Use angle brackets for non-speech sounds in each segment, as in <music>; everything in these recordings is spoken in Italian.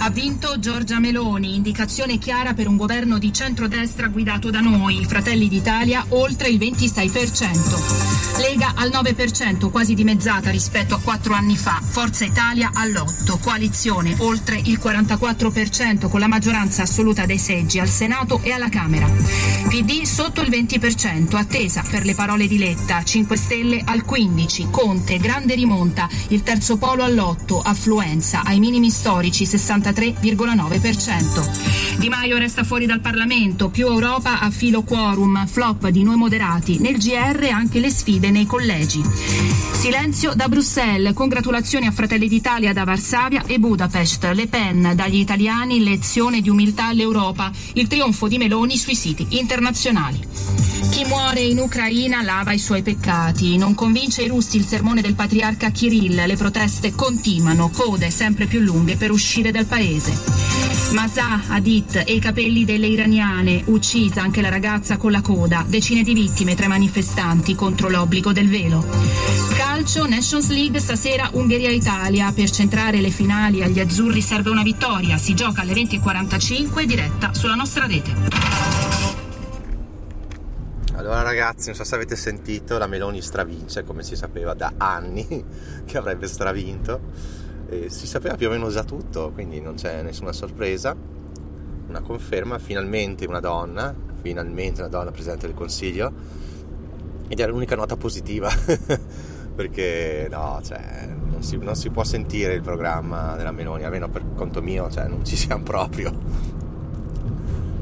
Ha vinto Giorgia Meloni, indicazione chiara per un governo di centrodestra guidato da noi, Fratelli d'Italia, oltre il 26%. Lega al 9%, quasi dimezzata rispetto a quattro anni fa. Forza Italia all'8%. Coalizione oltre il 44% con la maggioranza assoluta dei seggi al Senato e alla Camera. PD sotto il 20%, attesa per le parole di Letta. 5 Stelle al 15%. Conte, grande rimonta. Il terzo polo all'8%. Affluenza ai minimi storici 63,9%. Di Maio resta fuori dal Parlamento. Più Europa a filo quorum. Flop di noi moderati. Nel GR anche le sfide nei collegi. Silenzio da Bruxelles, congratulazioni a Fratelli d'Italia da Varsavia e Budapest. Le Pen dagli italiani, lezione di umiltà all'Europa. Il trionfo di Meloni sui siti internazionali. Chi muore in Ucraina lava i suoi peccati. Non convince i russi il sermone del patriarca Kirill. Le proteste continuano, code sempre più lunghe per uscire dal paese. Masah, Hadith e i capelli delle iraniane, uccisa anche la ragazza con la coda, decine di vittime tra i manifestanti contro l'obbligo del velo. Calcio, Nations League, stasera Ungheria-Italia. Per centrare le finali agli azzurri serve una vittoria. Si gioca alle 20.45 diretta sulla nostra rete. Allora ragazzi, non so se avete sentito, la Meloni stravince come si sapeva da anni <laughs> che avrebbe stravinto si sapeva più o meno già tutto, quindi non c'è nessuna sorpresa. Una conferma, finalmente una donna, finalmente una donna Presidente del Consiglio, ed era l'unica nota positiva, <laughs> perché no, cioè, non, si, non, si, può sentire il programma della Meloni, almeno per conto mio, cioè, non ci siamo proprio.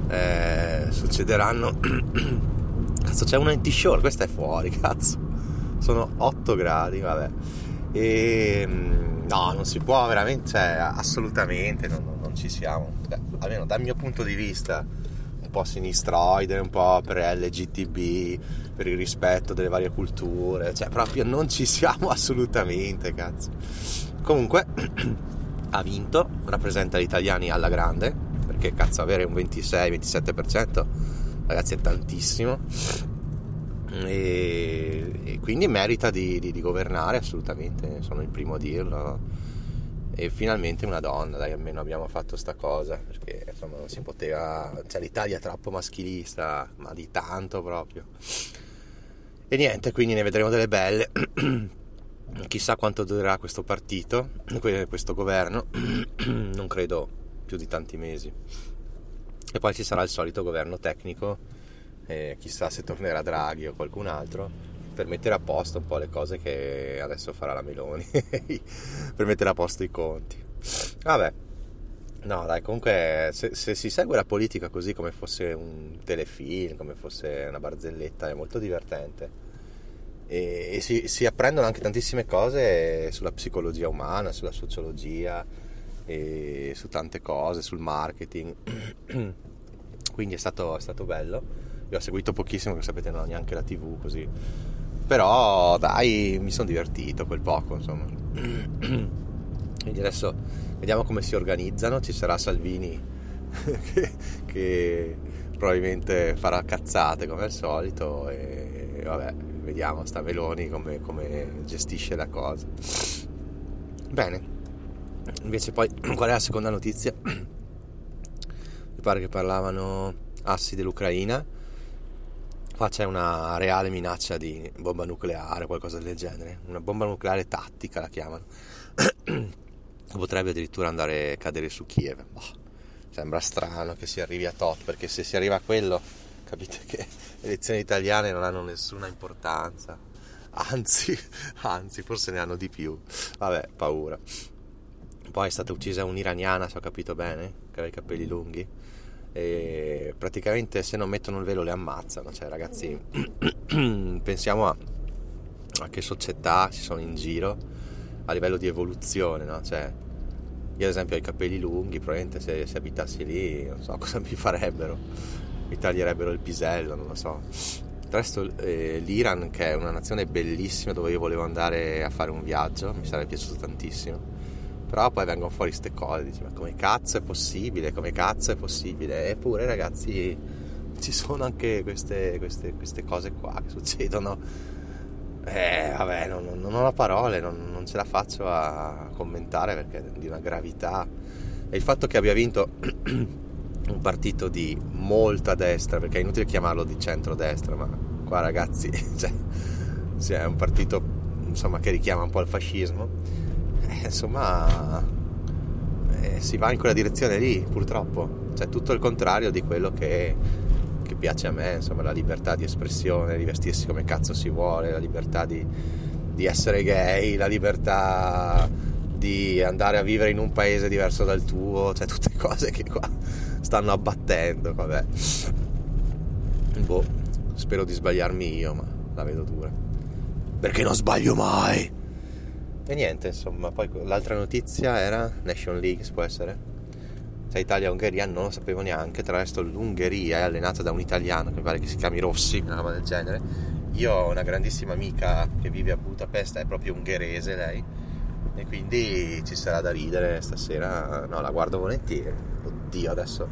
Eh, succederanno... <clears throat> cazzo, c'è una anti-shore, questa è fuori, <laughs> cazzo. Sono 8 gradi, vabbè. E No, non si può veramente, cioè, assolutamente non, non, ci siamo. Beh, almeno dal mio punto di vista, un po' sinistroide, un po' per LGTB, per il rispetto delle varie culture, cioè proprio non ci siamo <laughs> assolutamente, cazzo. Comunque, <clears throat> ha vinto, rappresenta gli italiani alla grande, perché cazzo avere un 26-27% ragazzi è tantissimo e, e quindi merita di, di, di, governare assolutamente, sono il primo a dirlo. E finalmente una donna, dai, almeno abbiamo fatto sta cosa, perché insomma non si poteva, cioè l'Italia è troppo maschilista, ma di tanto proprio. E niente, quindi ne vedremo delle belle. <clears throat> Chissà quanto durerà questo partito, questo governo, <clears throat> non credo più di tanti mesi. E poi ci sarà il solito governo tecnico e chissà se tornerà Draghi o qualcun altro per mettere a posto un po' le cose che adesso farà la Meloni <laughs> per mettere a posto i conti. Vabbè. No dai comunque se, se, si segue la politica così come fosse un telefilm come fosse una barzelletta è molto divertente. E, e si, si, apprendono anche tantissime cose sulla psicologia umana sulla sociologia e su tante cose sul marketing. <clears throat> Quindi è stato, è stato bello io ho seguito pochissimo, come sapete non ho neanche la tv così. Però dai, mi sono divertito quel poco, insomma. <clears throat> Quindi adesso vediamo come si organizzano, ci sarà Salvini <laughs> che, che probabilmente farà cazzate come al solito e vabbè, vediamo sta Meloni come, come gestisce la cosa. Bene, invece poi <clears throat> qual è la seconda notizia? <clears throat> Mi pare che parlavano assi dell'Ucraina Qua c'è una reale minaccia di bomba nucleare, qualcosa del genere. Una bomba nucleare tattica la chiamano. <clears throat> Potrebbe addirittura andare a cadere su Kiev. Boh, sembra strano che si arrivi a tot, perché se si arriva a quello, capite che le elezioni italiane non hanno nessuna importanza. Anzi, <laughs> anzi, forse ne hanno di più. Vabbè, paura. Poi è stata uccisa un'iraniana, se ho capito bene, che aveva i capelli lunghi e praticamente se non mettono il velo le ammazzano, cioè ragazzi <clears throat> pensiamo a, a, che società ci sono in giro a livello di evoluzione, no? Cioè, io ad esempio ho i capelli lunghi, probabilmente se, se abitassi lì non so <laughs> cosa mi farebbero, mi taglierebbero il pisello, non lo so. Del resto eh, l'Iran che è una nazione bellissima dove io volevo andare a fare un viaggio, mi sarebbe piaciuto tantissimo però poi vengono fuori queste cose, dici ma come cazzo è possibile, come cazzo è possibile? Eppure ragazzi ci sono anche queste, queste, queste cose qua che succedono. Eh vabbè, non, non ho parole, non, non, ce la faccio a commentare perché è di una gravità E il fatto che abbia vinto <clears throat> un partito di molta destra, perché è inutile chiamarlo di centrodestra, ma qua ragazzi, <laughs> cioè, è un partito insomma, che richiama un po' il fascismo, eh, insomma eh, si va in quella direzione lì, purtroppo, cioè tutto il contrario di quello che, che piace a me, insomma la libertà di espressione, di vestirsi come cazzo si vuole, la libertà di, di essere gay, la libertà di andare a vivere in un paese diverso dal tuo, cioè tutte <laughs> cose che qua stanno abbattendo, vabbè. Boh, spero di sbagliarmi io, ma la vedo dura. Perché non sbaglio mai? E niente, insomma, poi l'altra notizia era Nation League, può essere? Cioè Italia-Ungheria non lo sapevo neanche, tra l'altro l'Ungheria è allenata da un italiano che mi pare che si chiami Rossi, una roba del genere. Io ho una grandissima amica che vive a Budapest, è proprio ungherese lei, e quindi ci sarà da ridere stasera, no, la guardo volentieri. Oddio, adesso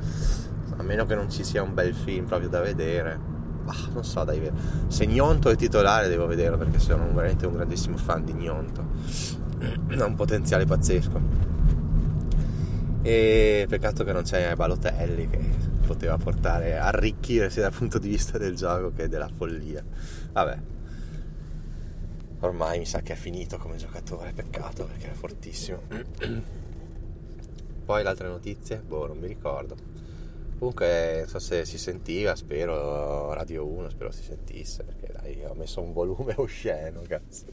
a meno che non ci sia un bel film proprio da vedere. Bah, non so, dai, se Gnonto è titolare devo vederlo perché sono veramente un grandissimo fan di Gnonto. <clears throat> Ha un potenziale pazzesco. E peccato che non c'è Balotelli che poteva portare a arricchire sia dal punto di vista del gioco che della follia. Vabbè, ormai mi sa che è finito come giocatore, peccato perché era fortissimo. <clears throat> Poi le altre notizie, boh, non mi ricordo. Comunque, non so se si sentiva, spero Radio 1, spero si sentisse, perché dai, ho messo un volume <laughs> osceno, cazzo.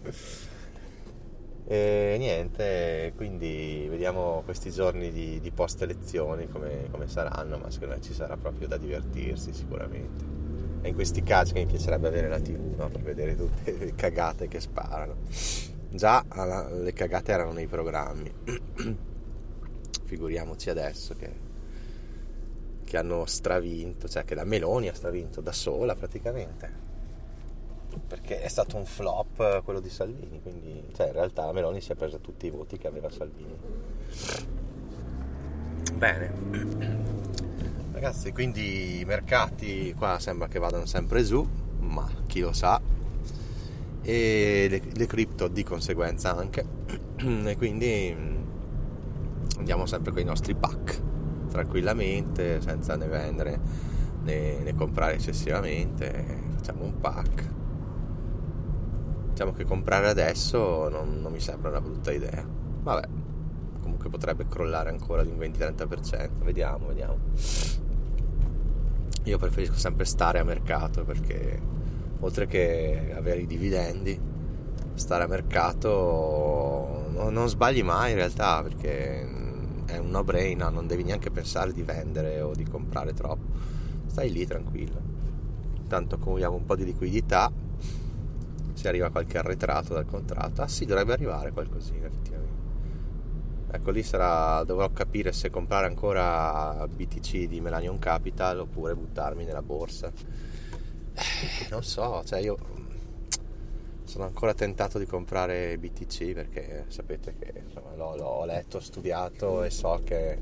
E niente, quindi vediamo questi giorni di, di post elezioni come, come saranno, ma secondo me ci sarà proprio da divertirsi sicuramente è in questi casi che mi piacerebbe avere la tv no? per vedere tutte le cagate che sparano già le cagate erano nei programmi <clears throat> figuriamoci adesso che, che hanno stravinto cioè che la Meloni ha stravinto da sola praticamente perché è stato un flop quello di Salvini quindi cioè in realtà la Meloni si è presa tutti i voti che aveva Salvini bene Ragazzi, quindi i mercati qua sembra che vadano sempre su, ma chi lo sa. E le, le cripto di conseguenza anche. <clears throat> E quindi mm, andiamo sempre con i nostri pack tranquillamente, senza né vendere né, né comprare eccessivamente. Facciamo un pack. Diciamo che comprare adesso non, non mi sembra una brutta idea. Vabbè, comunque potrebbe crollare ancora di un 20-30%. Vediamo, vediamo io preferisco sempre stare a mercato perché oltre che avere i dividendi stare a mercato non, non sbagli mai in realtà perché è un no brainer non devi neanche pensare di vendere o di comprare troppo. Stai lì tranquillo. Tanto accumuliamo un po' di liquidità se arriva qualche arretrato dal contratto. Ah sì dovrebbe arrivare qualcosina effettivamente. Ecco lì sarà, dovrò capire se comprare ancora BTC di Melanion Capital oppure buttarmi nella borsa. Eh, non so, cioè io sono ancora tentato di comprare BTC perché sapete che insomma, l'ho, l'ho, letto, studiato e so che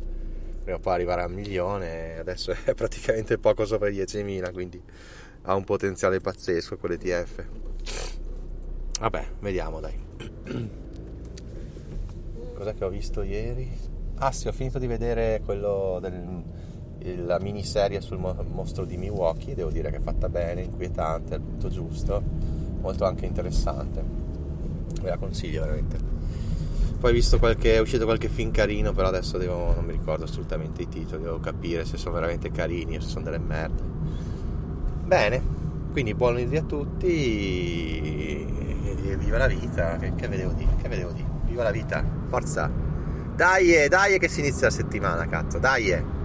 prima o poi arriverà a un milione, adesso è <laughs> praticamente poco sopra i 10.000, quindi ha un potenziale pazzesco quell'ETF. Vabbè, vediamo dai. <clears throat> cos'è che ho visto ieri? Ah sì, ho finito di vedere quello della miniserie sul mostro di Milwaukee, devo dire che è fatta bene, inquietante, al punto giusto, molto anche interessante. Ve la consiglio veramente. Poi ho visto qualche, è uscito qualche film carino, però adesso devo, non mi ricordo assolutamente i titoli, devo capire se sono veramente carini o se sono delle merde. Bene, quindi buon lunedì a tutti e viva la vita, che, che vedevo dire, che vedevo dire, viva la vita! Forza! Dai, dai che si inizia la settimana, cazzo, dai!